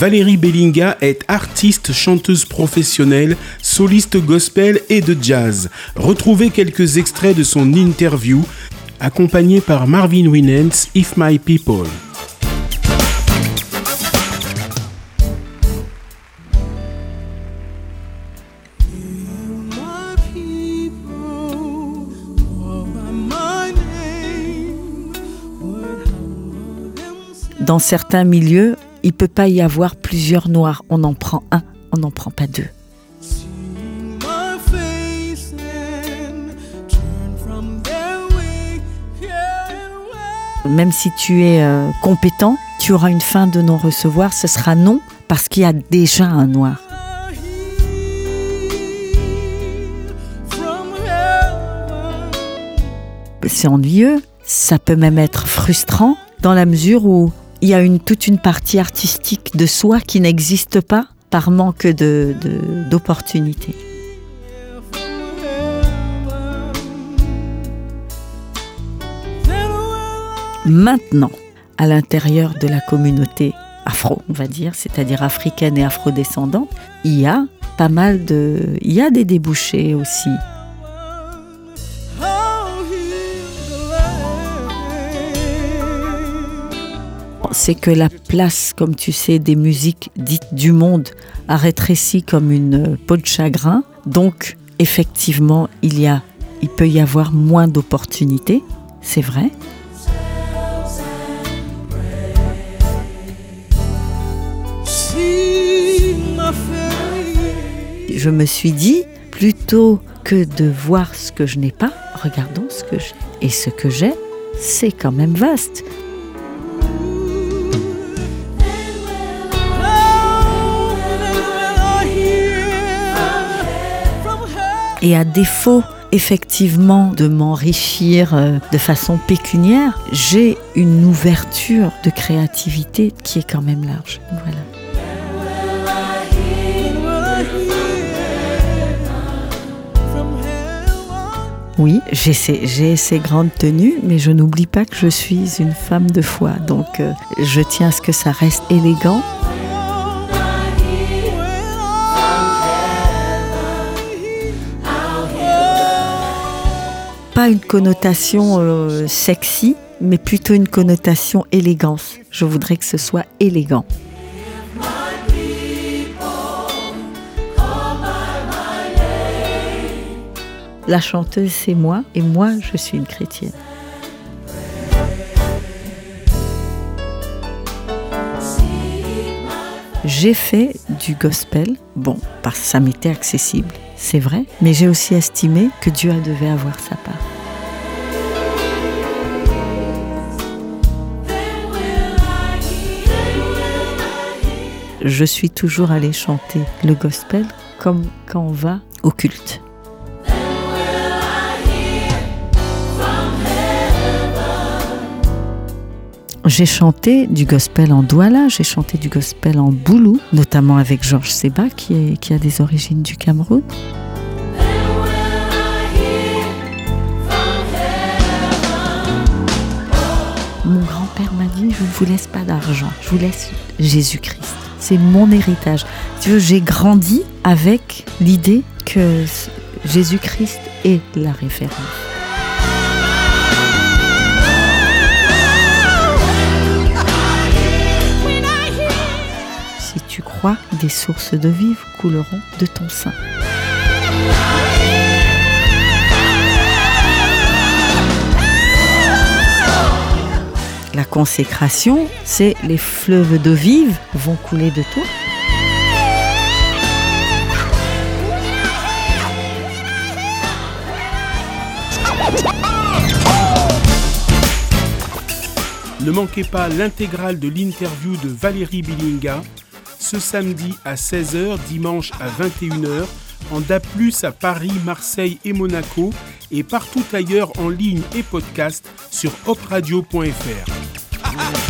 Valérie Bellinga est artiste, chanteuse professionnelle, soliste gospel et de jazz. Retrouvez quelques extraits de son interview, accompagnée par Marvin Winans, If My People. Dans certains milieux, il peut pas y avoir plusieurs noirs. On en prend un, on n'en prend pas deux. Même si tu es euh, compétent, tu auras une fin de non-recevoir, ce sera non parce qu'il y a déjà un noir. C'est ennuyeux, ça peut même être frustrant dans la mesure où il y a une, toute une partie artistique de soi qui n'existe pas par manque d'opportunités. Maintenant, à l'intérieur de la communauté afro, on va dire, c'est-à-dire africaine et afrodescendante, il y a pas mal de, il y a des débouchés aussi. C'est que la place, comme tu sais, des musiques dites du monde a rétréci comme une peau de chagrin. Donc, effectivement, il y a, peut y avoir moins d'opportunités, c'est vrai. Je me suis dit, plutôt que de voir ce que je n'ai pas, regardons ce que j'ai. Et ce que j'ai, c'est quand même vaste. Et à défaut effectivement de m'enrichir euh, de façon pécuniaire, j'ai une ouverture de créativité qui est quand même large. Voilà. Oui, j'ai ces, grandes tenues, mais je n'oublie pas que je suis une femme de foi. Donc, euh, je tiens à ce que ça reste élégant, une connotation euh, sexy, mais plutôt une connotation élégance. Je voudrais que ce soit élégant. La chanteuse, c'est moi, et moi, je suis une chrétienne. J'ai fait du gospel, bon, parce que ça m'était accessible, c'est vrai, mais j'ai aussi estimé que Dieu devait avoir sa part. je suis toujours allée chanter le gospel comme quand on va au culte. J'ai chanté du gospel en Douala, j'ai chanté du gospel en Boulou, notamment avec Georges Seba qui, a des origines du Cameroun. Mon grand-père m'a dit, je ne vous laisse pas d'argent, je vous laisse Jésus-Christ c'est mon héritage. J'ai grandi avec l'idée que Jésus-Christ est la référence. Tu crois, des sources de vie couleront de ton sein. La consécration, c'est les fleuves d'eau vive vont couler de toi. Ne manquez pas l'intégrale de l'interview de Valérie Bilinga ce samedi à 16h, dimanche à 21h, en DA+, à Paris, Marseille et Monaco, et partout ailleurs en ligne et podcast sur opradio.fr.